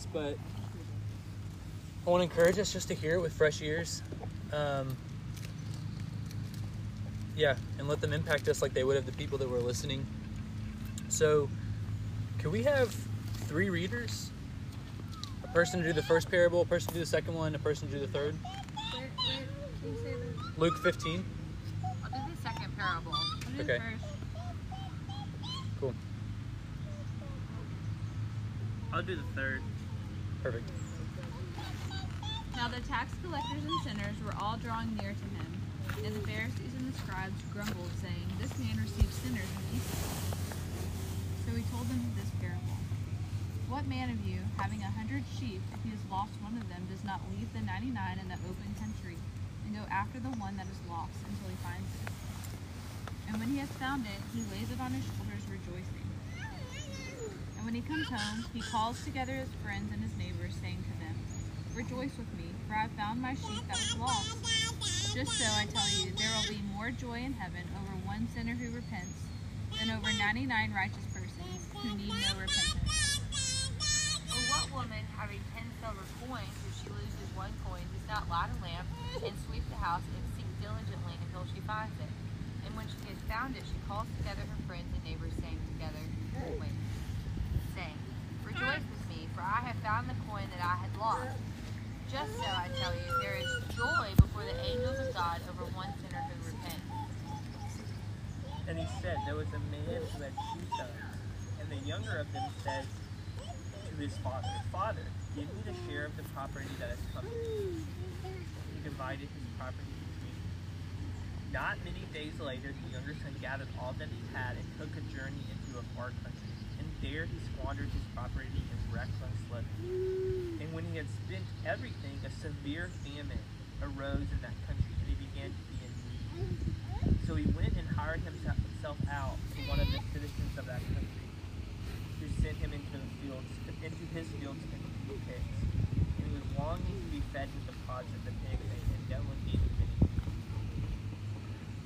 us, but I want to encourage us just to hear it with fresh ears. Um, yeah, and let them impact us like they would have the people that were listening. So, could we have three readers? A person to do the first parable, a person to do the second one, a person to do the third. Where, where, can you say that? Luke 15. I'll do the second parable. I'll do Okay. the first. Cool. I'll do the third. Perfect. Now the tax collectors and sinners were all drawing near to him, and the Pharisees and the scribes grumbled, saying, This man receives sinners and eats them." So he told them this parable. What man of you, having a hundred sheep, if he has lost one of them, does not leave the ninety-nine in the open country, and go after the one that is lost until he finds it? And when he has found it, he lays it on his shoulders, rejoicing. And when he comes home, he calls together his friends and his neighbors, saying to them, Rejoice with me, for I have found my sheep that was lost. Just so I tell you, there will be more joy in heaven over one sinner who repents than over 99 righteous persons who need no repentance. Or what woman, having ten silver coins, if she loses one coin, does not light a lamp and sweep the house and seek diligently until she finds it? And when she has found it, she calls together her friends and neighbors, saying together, wait, Rejoice with me, for I have found the coin that I had lost. Just so I tell you, there is joy before the angels of God over one sinner who repents. And he said, There was a man who had two sons, and the younger of them said to his father, Father, give me the share of the property that has come to me. He divided his property between them. Not many days later, the younger son gathered all that he had and took a journey into a far country. There he squandered his property in reckless living. And when he had spent everything, a severe famine arose in that country, and he began to be in need. So he went and hired himself out to one of the citizens of that country, who sent him into the fields, into his fields to feed pigs. And he was longing to be fed with the pods of the pigs, and and dealt with eating many.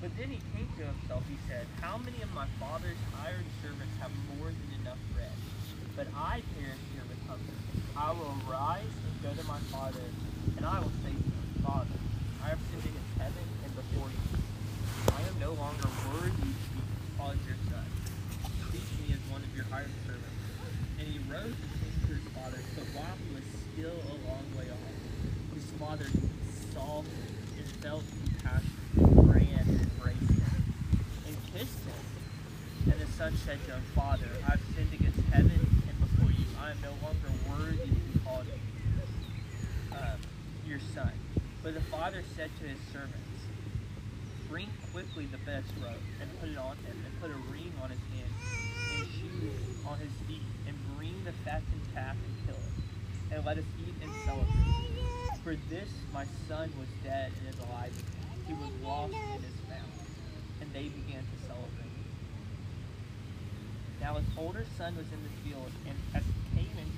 But then he came to himself. He said, "How many of my father's hired servants have more than enough bread? But I perish here with hunger. I will arise and go to my father, and I will say to him, Father, I have sinned against heaven and before you. I am no longer worthy to be called your son. Teach me as one of your hired servants. And he rose and came to his father, but while he was still a long way off, his father saw him and felt compassion, and ran and embraced him, and kissed him. And the son said to him, Father, I have sinned against heaven and before you. I am no longer worthy to be called uh, your son. But the father said to his servants, Bring quickly the best robe and put it on him, and put a ring on his hand and shoes on his feet, and bring the fattened calf and kill it, and let us eat and celebrate. For this my son was dead and is alive. He was lost and is found. And they began to celebrate. Now his older son was in the field, and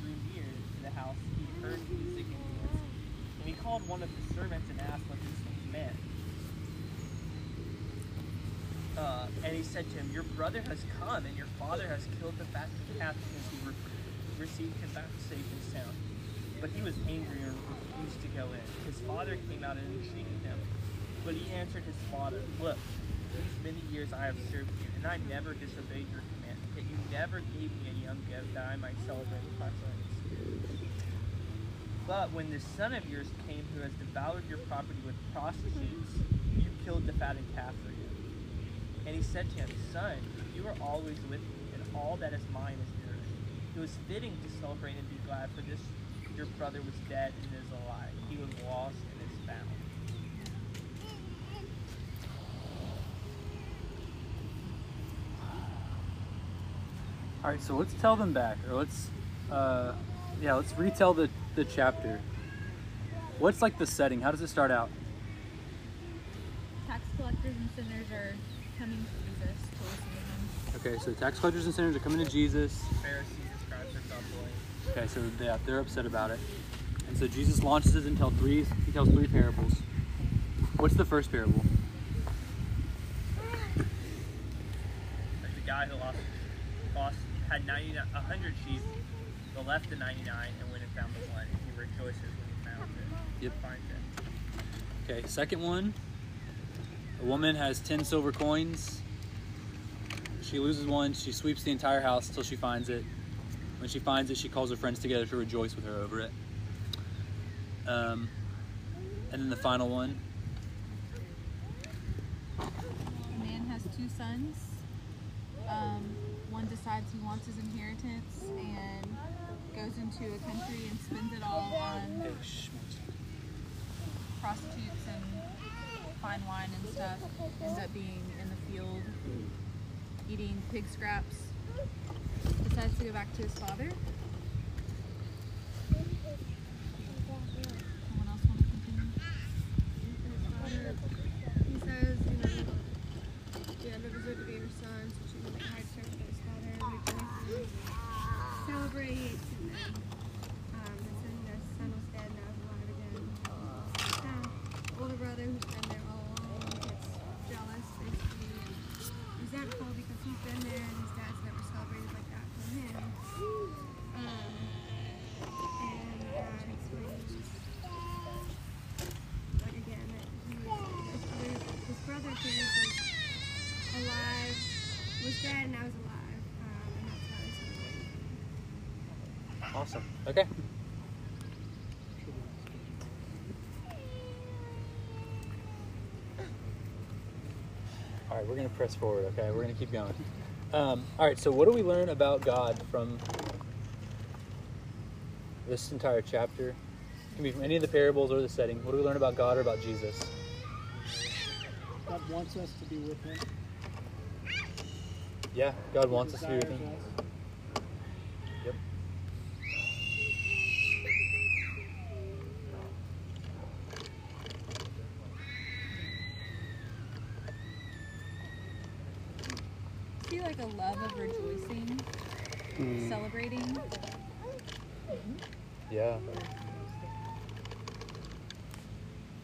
drew near to the house, he heard music and dancing. And he called the and asked what this meant. Uh, and he said to him, Your brother has come, and your father has killed the fattened calf because he re- received him back safe and sound. But he was angry and refused to go in. His father came out and entreated him. But he answered his father, Look, these many years I have served you, and I never disobeyed your command. Yet you never gave me a young goat that I might celebrate my friends. But when this son of yours came who has devoured your property with prostitutes, you killed the fattened calf for him. And he said to him, Son, you are always with me, and all that is mine is yours. It was fitting to celebrate and be glad, for this your brother was dead and is alive. He was lost and is found. All right, so let's tell them back, or let's, uh, yeah, let's retell the, the chapter. What's like the setting? How does it start out? Tax collectors and sinners are coming to Jesus to listen to him. Okay, so tax collectors and sinners are coming to Jesus. Pharisees and scribes are grumbling. Okay, so yeah, they're upset about it. And so Jesus launches it and tells three he tells three parables. What's the first parable? Like the guy who lost, lost had 99, 100 sheep, but left the 99 and went and found the one, and he rejoices when he found it. Yep. Finds it. Okay, second one. A woman has 10 silver coins. She loses one. She sweeps the entire house until she finds it. When she finds it, she calls her friends together to rejoice with her over it. Um, and then the final one. A man has two sons. Um, one decides he wants his inheritance and goes into a country and spends it all on prostitutes and fine wine and stuff. Ends up being in the field eating pig scraps. Decides to go back to his father. Someone else want to continue? He says, you know, yeah, never good to be your son, so she will make hard service with his father, rejoices, celebrates, and then um, the son, the son was dead, now he's alive again. Now, the older brother who's been there all along gets jealous, basically, and resentful because he's been there and his dad's never celebrated like that for him. Um, and dad explains like again that he his other his brother James was alive was dead and now he's alive um, and that's how he's celebrating. Awesome. Okay. All right, we're going to press forward, okay? We're going to keep going. Um, all right, so what do we learn about God from this entire chapter? It can be from any of the parables or the setting. What do we learn about God or about Jesus? God wants us to be with Him. Yeah, God wants us to be with Him. us. See like a love of rejoicing, hmm. celebrating. Yeah.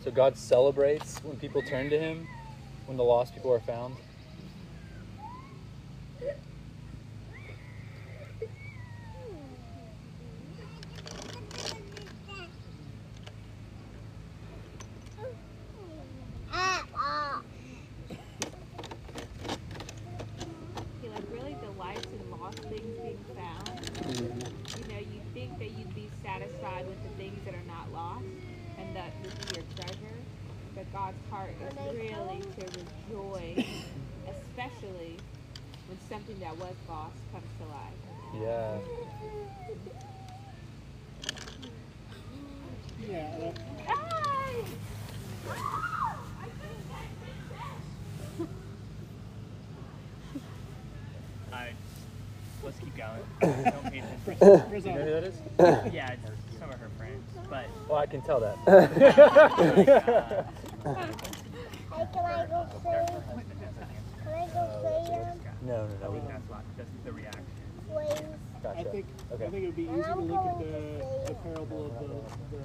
So God celebrates when people turn to Him, when the lost people are found. He like really delights in lost things being found. You know, you think that you'd be satisfied with the things that are not lost, and that this is your treasure. But God's heart is really to rejoice, especially when something that was lost comes to life. Yeah. Yeah, uh, Hi! Alright, let's keep going. Don't pay attention. Chris, Do Chris, you know who uh, that is? Yeah, it's some of her friends, but Well, I can tell that. like, uh, Hey, can I go play? Can I go play them? no, no, I no. think that's what that's the reaction. Please. Gotcha. I think Okay. I think it would be easy to look at the, the parable of the, the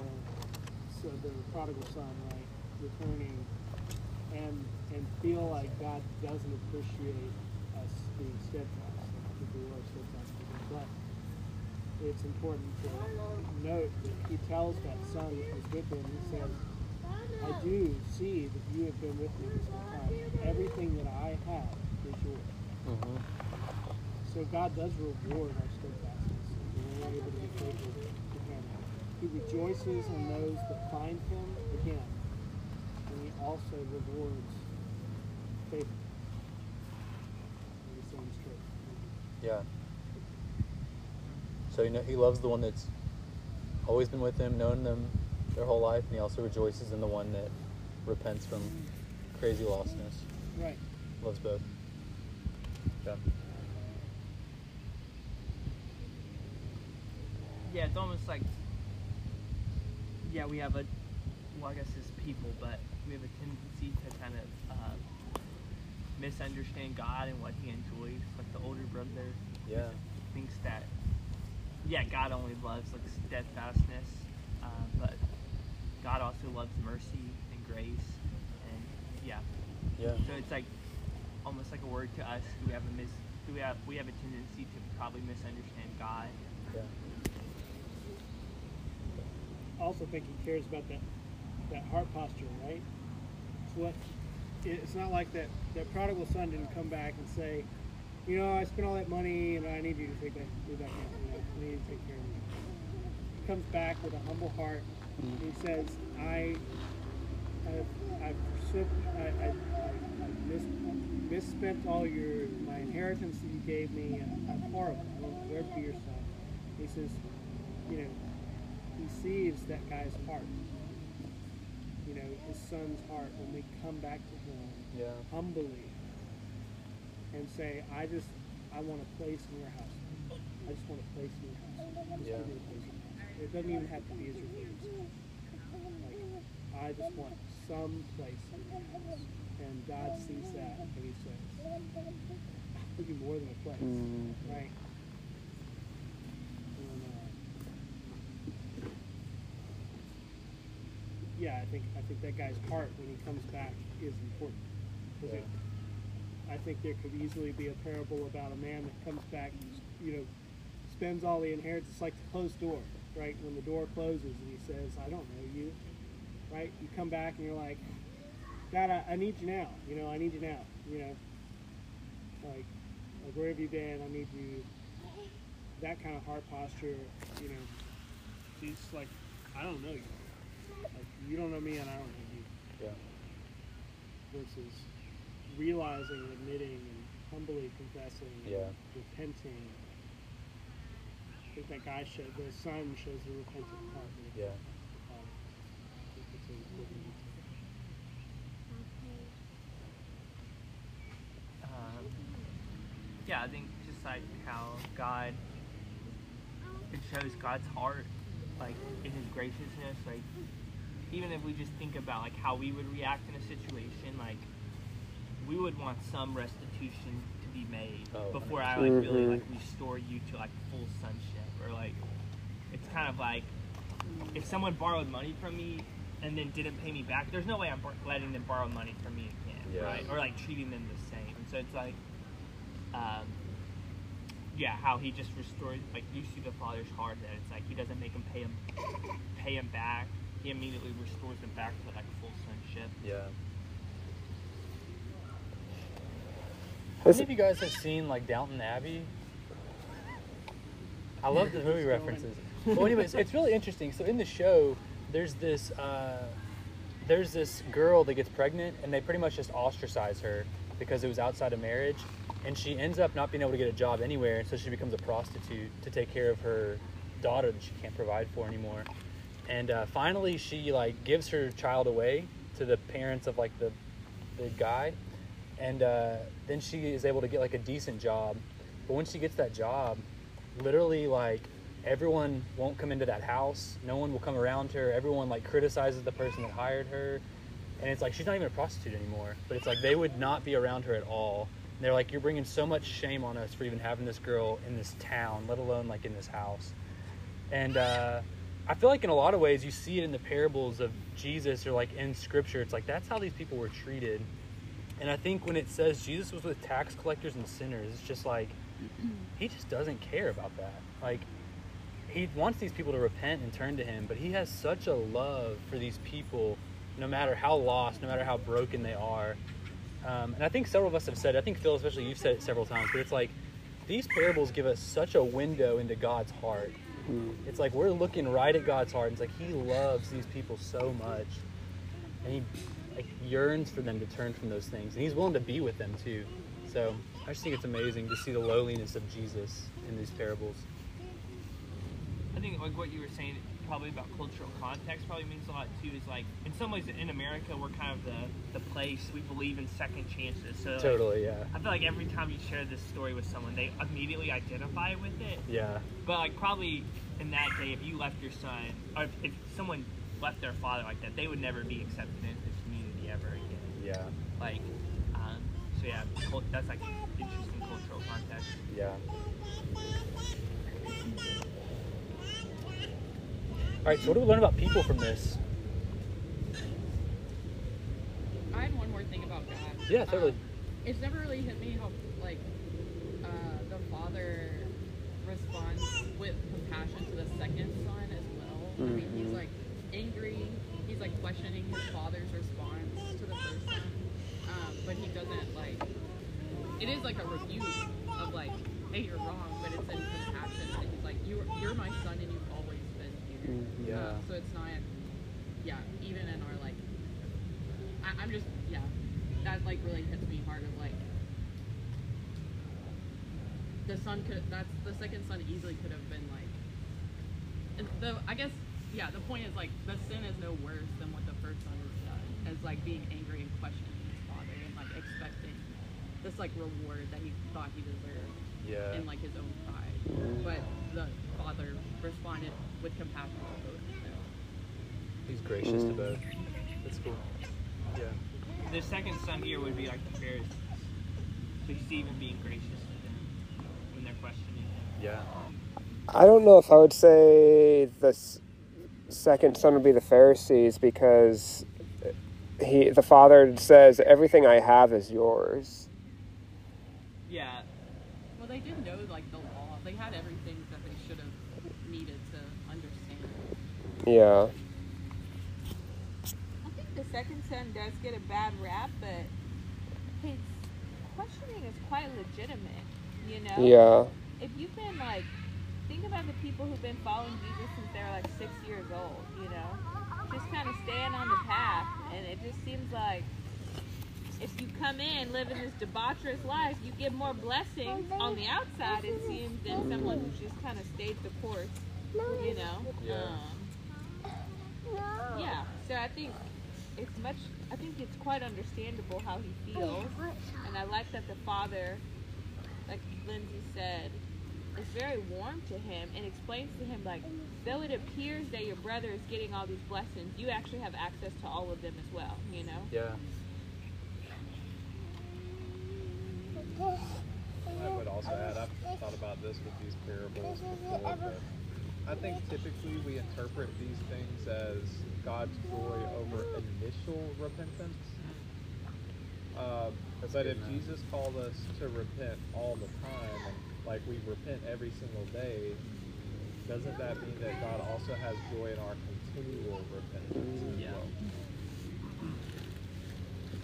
so the prodigal son, right, returning, and and feel like God doesn't appreciate us being steadfast, because we were steadfast. But it's important to note that he tells that son who's with him, he says, I do see that you have been with me this whole time. Everything that I have is yours. Mhm. So God does reward our steadfastness when we're able to be faithful to Him. He rejoices in those that find Him again, and He also rewards faithful. And the same is true. Yeah. So you know he loves the one that's always been with him, known them their whole life, and he also rejoices in the one that repents from crazy lostness. Right. Loves both. Yeah. Yeah, it's almost like yeah, we have a well, I guess it's people, but we have a tendency to kind of uh, misunderstand God and what He enjoys. Like the older brother Yeah. thinks that yeah, God only loves like steadfastness, uh, but God also loves mercy and grace, and yeah. Yeah. So it's like almost like a word to us who have a mis who have we have a tendency to probably misunderstand God. Yeah. also think he cares about that that heart posture, right? It's what it's not like that that prodigal son didn't come back and say, you know, I spent all that money and I need you to take that me back in. You know, I need you to take care of me. He comes back with a humble heart. Mm-hmm. He says, I I've forsook, I, I, I, I've mis, misspent all your my inheritance that you gave me, and I'm horrible. I where be your son. He says, you know, he sees that guy's heart. You know, his son's heart when we come back to him Yeah. humbly and say, I just, I want a place in your house. I just want a place in your house. Just Yeah. give me a place in your house. It doesn't even have to be as your. Like, I just want some place in your house. And God sees that and he says, I'll give you more than a place. Mm. Right? And, uh, yeah, I think I think that guy's heart when he comes back is important. I think there could easily be a parable about a man that comes back, you know, spends all the inheritance. It's like the closed door, right? When the door closes and he says, "I don't know you," right? You come back and you're like, "God, I, I need you now. You know, I need you now. You know, like, like where have you been? I need you." That kind of heart posture, you know. He's like, "I don't know you. Like, you don't know me, and I don't know you." Yeah. versus realizing, admitting, and humbly confessing, and Yeah. repenting. I think that guy showed, the son shows the repentant heart. Yeah. um, I think it's a important detail. Um, yeah, I think just like how God, it shows God's heart, like in His graciousness. Like even if we just think about like how we would react in a situation, like we would want some restitution to be made Oh, before I like really Mhm. like restore you to like full sonship, or like it's kind of like if someone borrowed money from me and then didn't pay me back, there's no way I'm letting them borrow money from me again, Yeah. right? Or like treating them the same. And so it's like, um, yeah, how he just restored. Like you see the father's heart that it's like he doesn't make him pay him, pay him back. He immediately restores him back to like full sonship. Yeah. How many of you guys have seen like Downton Abbey? I love the movie references. Well, anyways, it's really interesting. So in the show, there's this uh, there's this girl that gets pregnant, and they pretty much just ostracize her because it was outside of marriage, and she ends up not being able to get a job anywhere, so she becomes a prostitute to take care of her daughter that she can't provide for anymore. And uh, finally, she like gives her child away to the parents of like the the guy, and uh, then she is able to get like a decent job. But when she gets that job, literally like everyone won't come into that house. No one will come around her. Everyone like criticizes the person that hired her, and it's like she's not even a prostitute anymore. But it's like they would not be around her at all. And they're like, you're bringing so much shame on us for even having this girl in this town, let alone like in this house. And uh, I feel like in a lot of ways you see it in the parables of Jesus or like in scripture. It's like that's how these people were treated. And I think when it says Jesus was with tax collectors and sinners, it's just like he just doesn't care about that. Like he wants these people to repent and turn to him, but he has such a love for these people, no matter how lost, no matter how broken they are. Um, and I think several of us have said, I think Phil, especially you've said it several times, but it's like these parables give us such a window into God's heart. It's like we're looking right at God's heart. And it's like He loves these people so much, and He like, yearns for them to turn from those things, and He's willing to be with them too. So I just think it's amazing to see the lowliness of Jesus in these parables. I think like what you were saying probably about cultural context probably means a lot too. Is like in some ways in America we're kind of the the place we believe in second chances. So like, Totally, yeah, I feel like every time you share this story with someone, they immediately identify with it. yeah, But like probably in that day, if you left your son, or if, if someone left their father like that, they would never be accepted into the community ever again. Yeah, Like, um, so yeah, cult- that's like interesting cultural context. yeah. All right, so what do we learn about people from this? I had one more thing about God. Yeah, totally. Um, it's never really hit me how like uh, the father responds with compassion to the second son as well. I mean, he's like angry. He's like questioning his father's response um, but he doesn't like. It is like a rebuke of like, hey, you're wrong, but it's in compassion. And he's like, you you're my son, and you've always been here. Yeah. Uh, so it's not, yeah, even in our like, I, I'm just, yeah, that like really hits me hard of like, the son could, that's, the second son easily could have been like, the, I guess, yeah, the point is like, the sin is no worse than what the first son has done, as like being angry and questioning his father and like expecting this like reward that he thought he deserved Yeah. in like his own pride. But the father responded with compassion to both of them. He's gracious to both. That's cool. Yeah. The second son here would be like the Pharisees. So he's even being gracious to them when they're questioning him. Yeah. I don't know if I would say the second son would be the Pharisees because he, the father says, "Everything I have is yours." Yeah, Well, they did know like the law. They had everything that they should have needed to understand. Yeah. I think the second son does get a bad rap, but his questioning is quite legitimate. You know. Yeah. If you've been like, think about the people who've been following Jesus since they're like six years old. You know, just kind of staying on the path, and it just seems like. If you come in living this debaucherous life, you get more blessings on the outside, it seems, than someone who's just kind of stayed the course, you know? Yeah. Um, yeah, so I think it's much, I think it's quite understandable how he feels. And I like that the father, like Lindsay said, is very warm to him and explains to him, like, though it appears that your brother is getting all these blessings, you actually have access to all of them as well, you know? Yeah. I would also add, I've thought about this with these parables before, but I think typically we interpret these things as God's joy over initial repentance. Uh, but if Jesus called us to repent all the time, and like we repent every single day, doesn't that mean that God also has joy in our continual repentance as Yeah. well?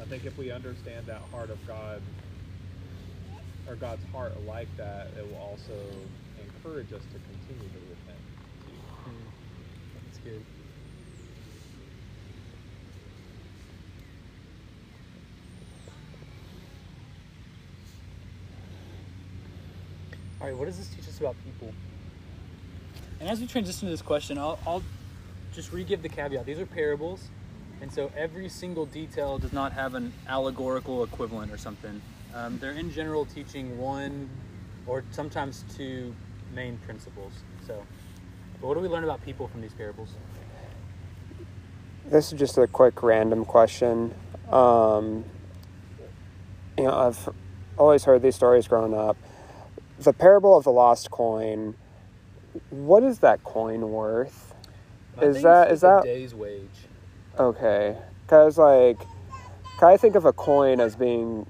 I think if we understand that heart of God, or God's heart like that, it will also encourage us to continue to repent. That's good. All right, what does this teach us about people? And as we transition to this question, I'll, I'll just re-give the caveat. These are parables, and so every single detail does not have an allegorical equivalent or something. Um, they're in general teaching one or sometimes two main principles. So, but what do we learn about people from these parables? This is just a quick random question. Um, you know, I've always heard these stories growing up. The parable of the lost coin. What is that coin worth? I Is that- is a that- day's wage? Okay, because like, I think of a coin as being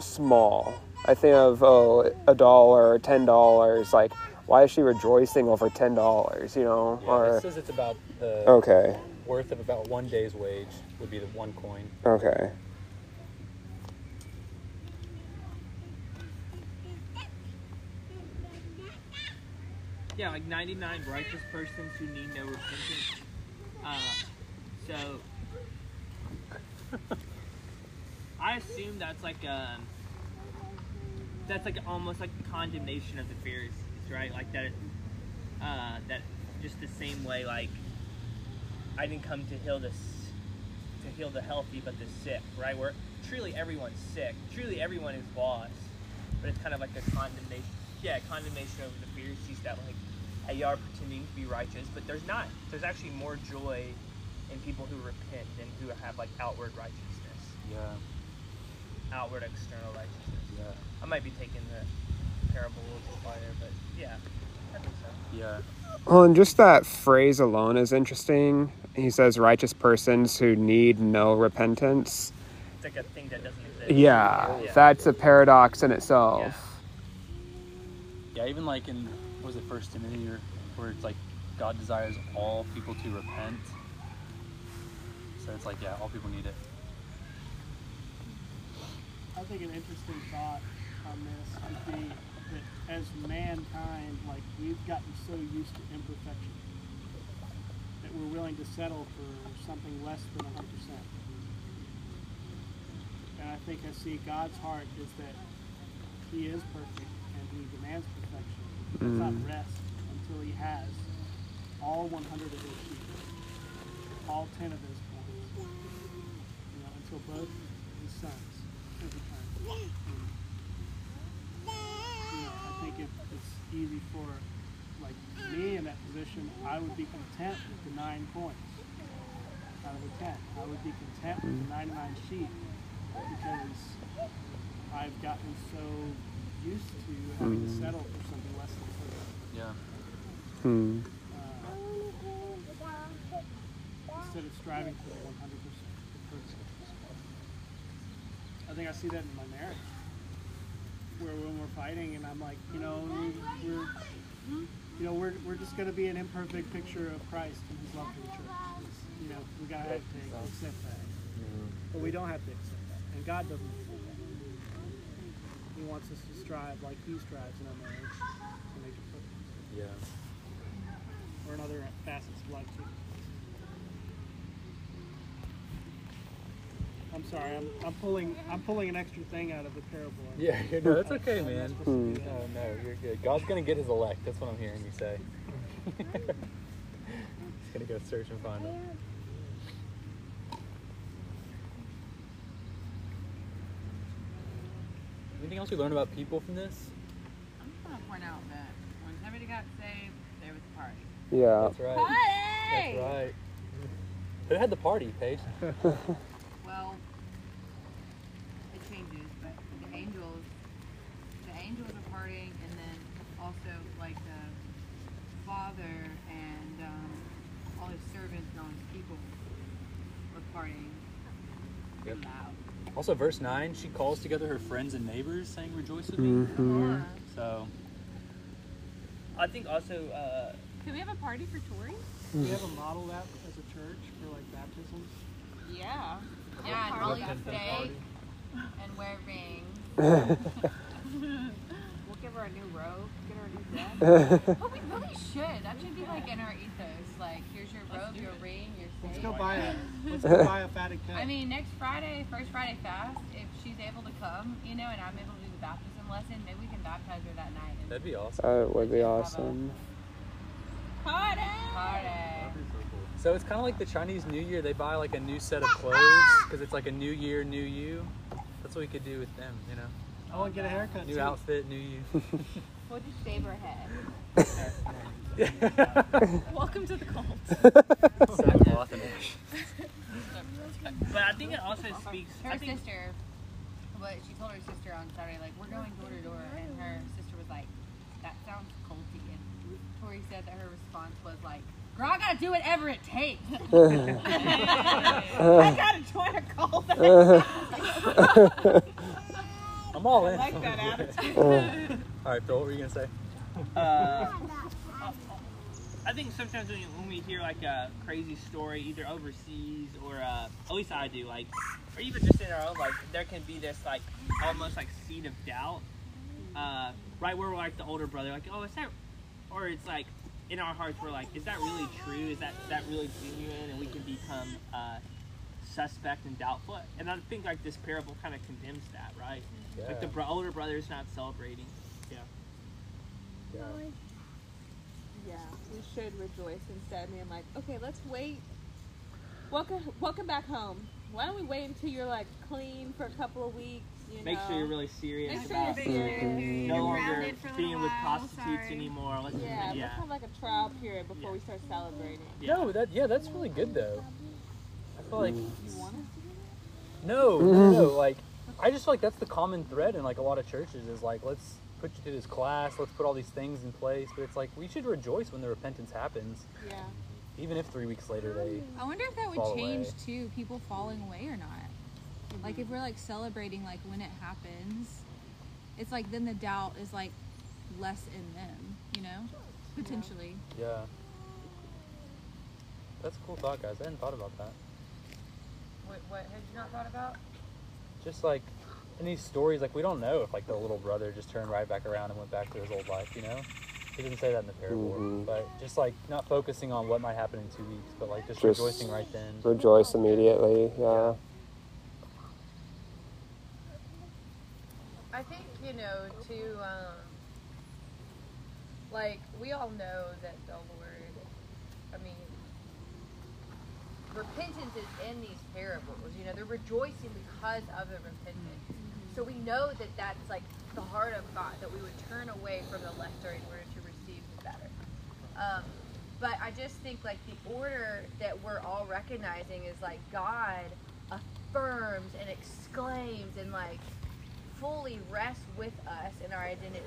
small. I think of oh, a dollar or ten dollars. Like, why is she rejoicing over ten dollars? You know, Yeah, or it says it's about the okay, worth of about one day's wage would be the one coin. okay. yeah, like 99 righteous persons who need no repentance. Uh, so, I assume that's like a, that's like almost like a condemnation of the Pharisees, right? Like that, uh, that just the same way, like I didn't come to heal the to heal the healthy, but the sick, right? Where truly everyone's sick, truly everyone is lost, but it's kind of like a condemnation, yeah, condemnation over the Pharisees that like, hey, you are pretending to be righteous, but there's not. There's actually more joy in people who repent and who have like outward righteousness, Yeah, outward external righteousness. yeah, I might be taking the parable a little too far there, but yeah, I think so. yeah. Well, and just that phrase alone is interesting. He says, "Righteous persons who need no repentance." It's like a thing that doesn't exist. Yeah, Yeah. that's a paradox in itself. Yeah, even like in what was it First Timothy or where it's like God desires all people to repent. So it's like, yeah, all people need it. I think an interesting thought on this would be that as mankind, like we've gotten so used to imperfection that we're willing to settle for something less than 100%. And I think I see God's heart is that He is perfect and He demands perfection. He does not Mm. rest until He has all 100 of His sheep, all 10 of His coins, you know, until both His sons have returned. And, you know, I think it, it's easy for like me in that position. I would be content with the nine coins out of the ten. I would be content with the 99 sheep because I've gotten so used to having to Mm. settle for something less than perfect. Yeah. Hmm. Uh, instead of striving for the 100% the perfect. I think I see that in my marriage, where when we're fighting and I'm like, you know, we- we're, you know, we're, we're just going to be an imperfect picture of Christ and His love for the church. It's, you know, we gotta have to accept that, but we don't have to accept that, and God doesn't. accept that. He wants us to strive like He strives in our marriage to make it perfect, Yeah. or in other facets of life too. I'm sorry, I'm, I'm pulling I'm pulling an extra thing out of the parable. Yeah, you know, that's okay, man. supposed to that. No, no, you're good. God's gonna get his elect. That's what I'm hearing you say. He's gonna go search and find them. Anything else we learned about people from this? I'm just gonna point out that when somebody got saved, there was a party. Yeah. That's right. Party! That's right. Who had the party, Paige? Well, it changes, but the angels, the angels are partying, and then also like the father and um, all his servants and all his people were partying Yep. loud. Also, verse 9, she calls together her friends and neighbors, saying, Rejoice with me. Mm-hmm. So, I think also uh, Can we have a party for Tori? Do we have a model that as a church for like baptisms? Yeah. Yeah, and Party. only steak and wear rings. We'll give her a new robe, get her a new dress. But we really should. That should be like in our ethos. Like, here's your robe, your ring, your Let's go buy a let's go buy a fatted calf. I mean, next Friday, first Friday fast, if she's able to come, you know, and I'm able to do the baptism lesson, maybe we can baptize her that night. And that'd be awesome. That would be awesome. party! So it's kind of like the Chinese New Year. They buy like a new set of clothes because it's like a new year, new you. That's what we could do with them, you know. I want to get a haircut New too. outfit, new you. We'll just shave her head. Welcome to the cult. Sackcloth and ash. but I think it also speaks. Her I think sister, but she told her sister on Saturday, like, we're going door to door, and her sister was like, that sounds culty. And Tori said that her response was like, girl, I gotta do whatever it takes. I gotta join a cult. I'm all in. I like that attitude. All right, Phil, what were you gonna say? uh, I think sometimes when, when we hear like a crazy story, either overseas or uh, at least I do, like, or even just in our own life, there can be this like almost like seed of doubt, uh, right where we're like the older brother, like, oh, is that, or it's like in our hearts we're like, is that really true? Is that is that really genuine? And we can become uh, suspect and doubtful. And I think like this parable kind of condemns that, right? Like the Yeah. bro- older brother's not celebrating. Yeah. Yeah. Yeah, we should rejoice instead of being like, okay, let's wait. Welcome, welcome back home. Why don't we wait until you're like clean for a couple of weeks? You Make know? sure you're really serious Make sure about you're serious. no longer Grounded for being with prostitutes sorry. anymore. Let's Yeah, yeah. let's have like a trial period before we start celebrating. No, that yeah, that's really good though. I feel like You want us to do no, no, no, like I just feel like that's the common thread in like a lot of churches is like let's put you through this class, let's put all these things in place, but it's like we should rejoice when the repentance happens. Yeah. even if three weeks later they. I wonder if that would change away. too, people falling away or not. Like if we're like celebrating like when it happens, it's like then the doubt is like less in them, you know? Potentially. Yeah. That's a cool thought, guys. I hadn't thought about that. What, what had you not thought about? Just like in these stories, like we don't know if like the little brother just turned right back around and went back to his old life. You know, he doesn't say that in the parable. Mhm. But just like not focusing on what might happen in two weeks, but like just, Just rejoicing right then. Rejoice immediately. Yeah. I think you know to um, like we all know that the Lord. I mean, repentance is in these parables. You know, they're rejoicing because of the repentance. So we know that that's like the heart of God that we would turn away from the lesser in order to receive the better. Um, but I just think like the order that we're all recognizing is like God affirms and exclaims and like fully rests with us in our identity.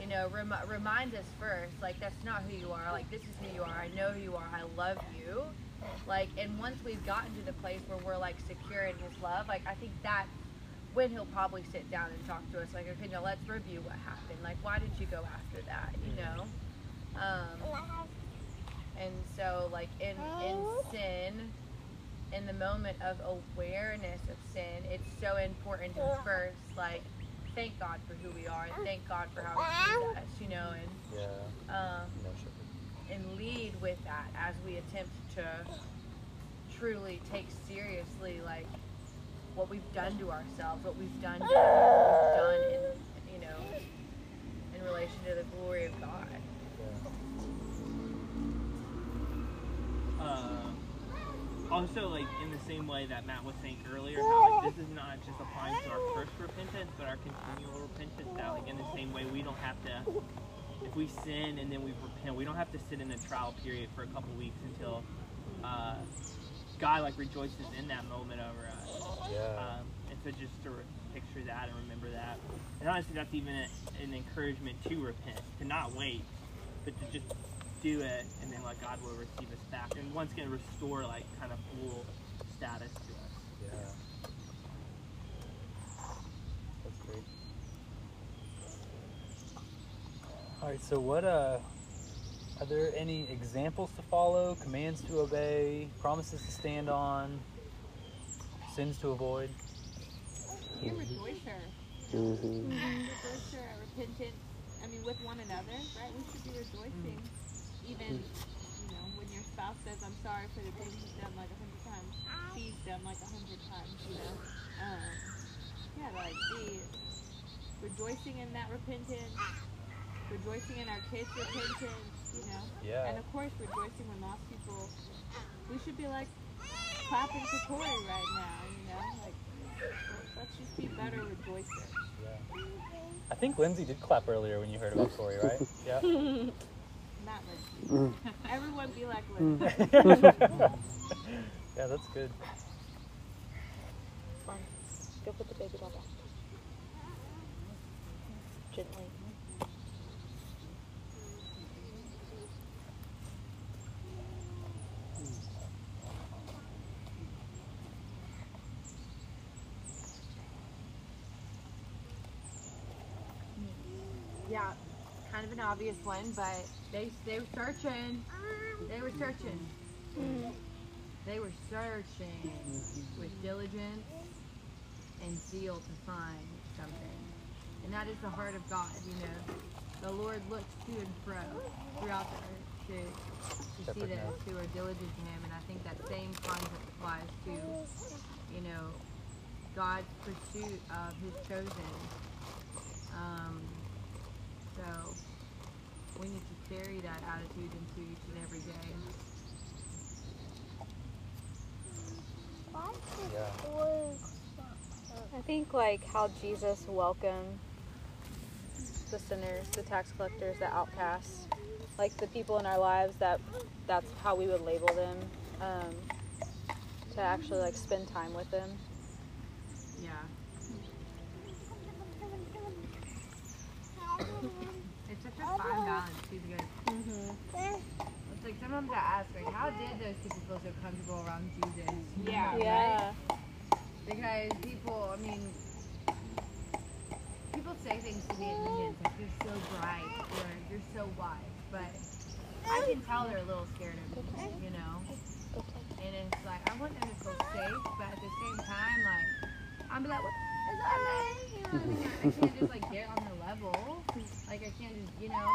You know, rem- reminds us first, like that's not who you are. Like this is who you are. I know who you are. I love you. Like, and once we've gotten to the place where we're like secure in His love, like I think that's when He'll probably sit down and talk to us. Like, okay, now let's review what happened. Like, why did you go after that? You know. Um, and so, like in in sin, in the moment of awareness of sin, it's so important to first like thank God for who we are and thank God for how He sees us. You know, and Yeah. um, No sugar. And lead with that as we attempt to truly take seriously like what we've done to ourselves, what we've done to what we've done in you know in relation to the glory of God. uh, also like in the same way that Matt was saying earlier, how like this is not just applying to our first repentance, but our continual repentance. That like in the same way we don't have to, if we sin and then we repent, we don't have to sit in a trial period for a couple weeks until uh, God like rejoices in that moment over us. Yeah. Um, and so just to re- picture that and remember that. And honestly, that's even a, an encouragement to repent, to not wait, but to just do it, and then like God will receive us back, and once again restore like kind of full status to us. Yeah. That's great. All right. So what? Uh, are there any examples to follow? Commands to obey? Promises to stand on? Sins to avoid? Be a rejoicer. hmm Rejoicer, a repentance. I mean, with one another, right? We should be rejoicing. Even, you know, when your spouse says, I'm sorry for the things you've done like a hundred times, he's done like a hundred times, you know? Um, yeah, like, be rejoicing in that repentance, rejoicing in our kids' repentance, you know? Yeah. And of course, rejoicing when lost people. We should be like clapping for Corey right now, you know? Like, let's just be better rejoicers. Yeah. I think Lindsay did clap earlier when you heard about Corey, right? Yeah. Not Lindsay. Everyone be like Lindsay. Mm. yeah, that's good. Go put the baby doll back. Gently. Yeah, kind of an obvious one, but they they were searching. They were searching. They were searching with diligence and zeal to find something. And that is the heart of God, you know. The Lord looks to and fro throughout the earth to, to see those who are diligent to Him. And I think that same concept applies to, you know, God's pursuit of His chosen. Um, so we need to carry that attitude into each and every day. I think like how Jesus welcomed the sinners, the tax collectors, the outcasts, like the people in our lives that that's how we would label them. Um, to actually like spend time with them. Yeah. It's such a fine balance too because it's like sometimes I ask like how did those people feel so comfortable around Jesus? Yeah. Yeah. right? Because people, I mean, people say things to me at meetings like you're so bright or you're so wise, but I can tell they're a little scared of me, you know. and it's like I want them to feel safe, but at the same time, like I'm be like, what is that mean? You know what I mean? I can't just like get on the level. Like I can't just, you know.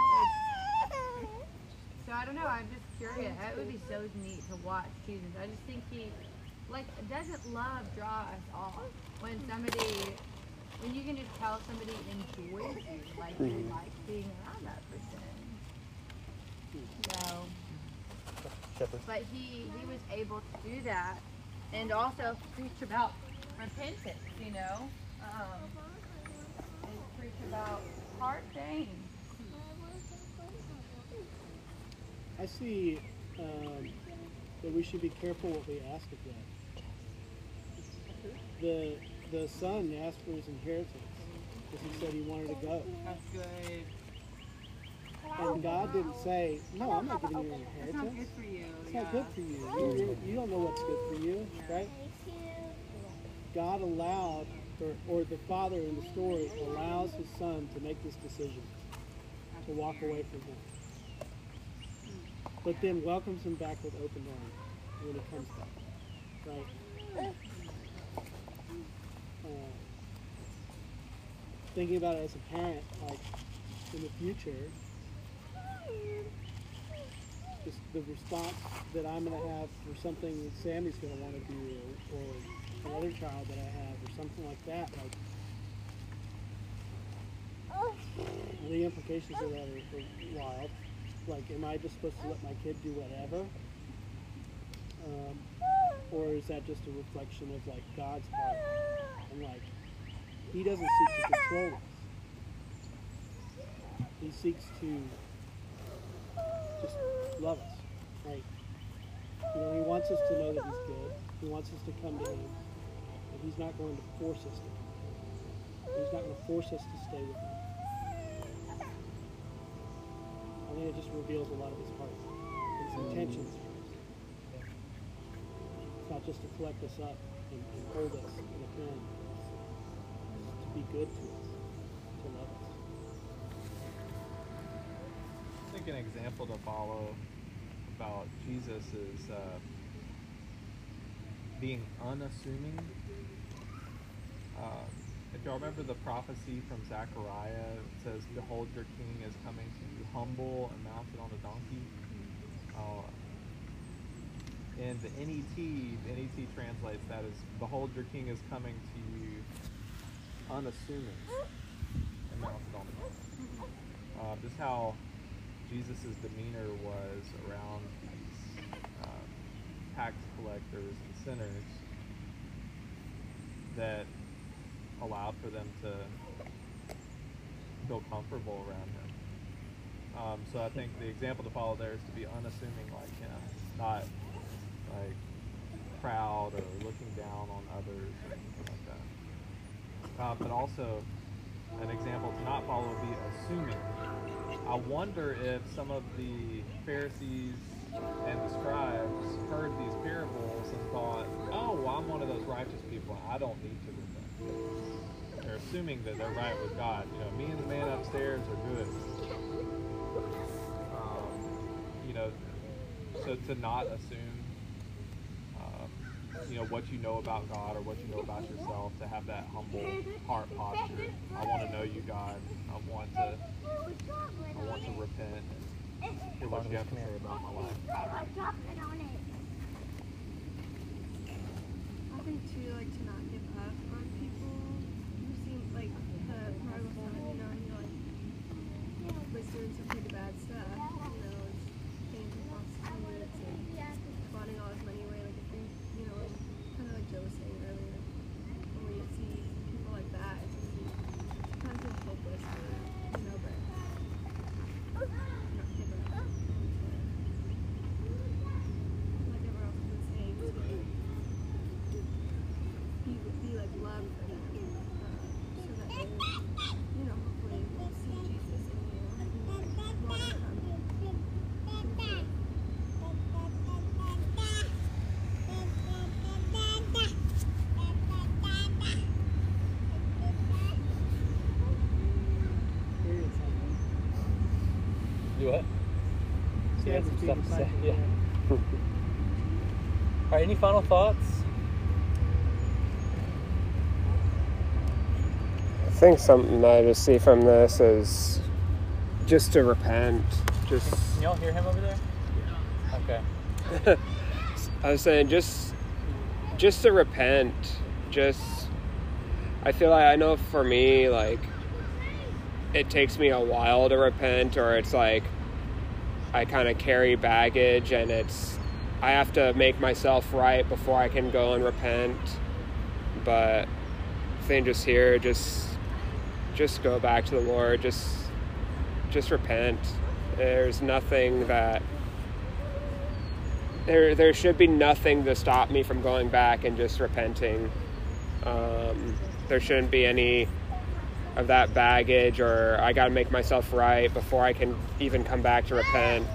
So I don't know. I'm just curious. It would be so neat to watch Jesus. I just think he, like, doesn't love draw us off when somebody, when you can just tell somebody enjoys you, like you Mhm. like being around that person. So, Shepherd. but he he was able to do that, and also preach about repentance. You know, um, preach about hard things. I see um, that we should be careful what we ask of God. The the son asked for his inheritance because he said he wanted to go, That's good. and God didn't say, "No, I'm not giving you an That's not good inheritance. for you. It's yeah. not good for you. You, you. you don't know what's good for you, right?" God allowed, or, the father in the story allows his son to make this decision to walk away from him, but then welcomes him back with open arms when he comes back, right? Uh, thinking about it as a parent, like in the future, just the response that I'm going to have for something that Sammy's going to want to do, or, or another child that I have, or something like that. Like the implications of that are, wild. Like, am I just supposed to let my kid do whatever? Um, or is that just a reflection of like God's heart? And like, He doesn't seek to control us. He seeks to just love us, right? You know, He wants us to know that He's good. He wants us to come to Him, He's not going to force us to. He's not going to force us to stay with Him. I think it just reveals a lot of His heart, His intentions for us. It's not just to collect us up and, and hold us in a pen. It's to be good to us, to love us. I think an example to follow about Jesus is uh, being unassuming. Um, if y'all remember the prophecy from Zechariah, it says, Behold, your king is coming to you humble and mounted on a donkey. Uh, in the NET, the NET translates that as, Behold, your king is coming to you unassuming and mounted on a donkey. Uh, just how Jesus' demeanor was around these um, tax collectors and sinners that allowed for them to feel comfortable around him. Um, so I think the example to follow there is to be unassuming like him, not like proud or looking down on others or anything like that. Uh, but also, an example to not follow would be assuming. I wonder if some of the Pharisees and the scribes heard these parables and thought, oh, well, I'm one of those righteous people. I don't need to. They're assuming that they're right with God. You know, me and the man upstairs are good. Um, you know, so to not assume, um, you know, what you know about God or what you know about yourself, to have that humble heart posture. I want to know you, God. I want to, I want to repent and hear what you have to say about my life. I think too, like to not give up on people who seem like the prodigal son, you know, he like was doing some pretty bad stuff, you know, was paying for prostitutes and squatting all his money away. Like if we, you know, kind of like Joe was saying earlier, when we see people like that, it's easy, kind of feel hopeless, you know, but not give up. Like everyone else was saying, to be, be like love for them, uh, so that they, you know, hopefully will see Jesus in you and want to come to faith. Period. something. Do what? Stand some stuff to say, yeah. All right, any final thoughts? I think something I just see from this is just to repent. Just Can y'all hear him over there? Okay. I was saying just just to repent. Just I feel like I know for me like it takes me a while to repent or it's like I kind of carry baggage and it's I have to make myself right before I can go and repent. But I think just here just just go back to the Lord. Just just repent. There's nothing that there there should be nothing to stop me from going back and just repenting. Um, there shouldn't be any of that baggage or I got to make myself right before I can even come back to repent.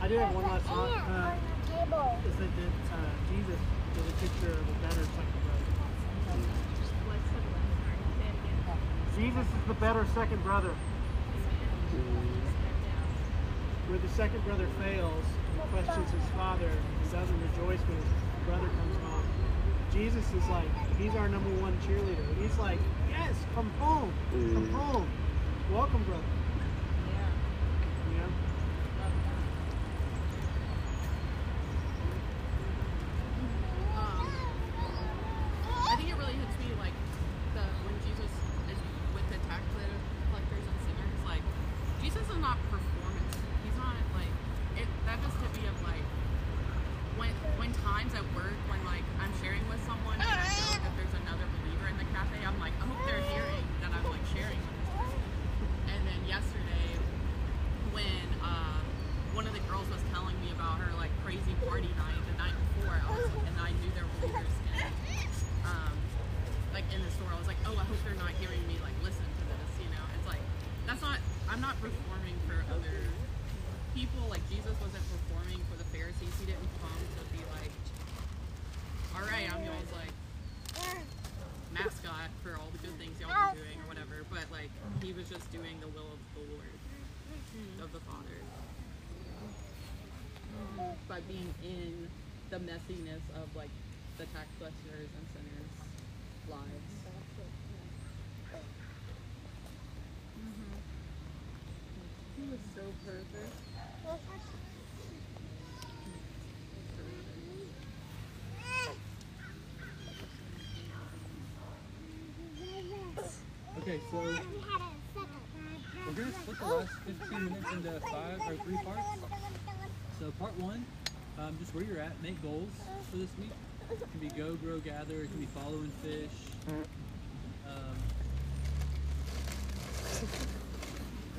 I do have one last thought. Uh, is that, that uh, Jesus is a picture of a better second brother. Jesus is the better second brother. Where the second brother fails and questions his father and doesn't rejoice when his brother comes home. Jesus is like, he's our number one cheerleader. He's like, yes, come home. Come Mm. home. Welcome, brother. You know? Um, I think it really hits me like the when Jesus is with the tax collectors and sinners. Like Jesus is not performance. He's not like it. That just hit me of like when when times at work when like I'm sharing with someone and I know that there's another believer in the cafe. I'm like I hope they're hearing that I'm like sharing with this person. And then yesterday when uh, one of the girls was telling me about her like crazy party night the night before, I was and I knew there were believers in um, like in the store. I was like, oh, I hope they're not hearing me like listen to this. You know, it's like that's not. I'm not performing for other people. Like Jesus wasn't performing for the Pharisees. He didn't come to be like, all right, I'm y'all's like mascot for all the good things y'all been doing or whatever. But like he was just doing the will of the Lord, of the Father, by being in the messiness of like the tax collectors and sinners' lives. Mm-hmm. He was so perfect. Okay, so we're gonna split the last 15 minutes into five or three parts. So part one, um, just where you're at, make goals for this week. It can be go, grow, gather. It can be follow and fish. Um,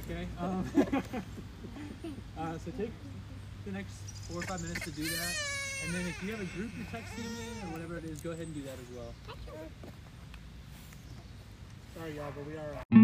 okay. Um, uh, so take the next four or five minutes to do that. And then if you have a group you're texting in or whatever it is, go ahead and do that as well. Sorry, y'all, but we are. Uh,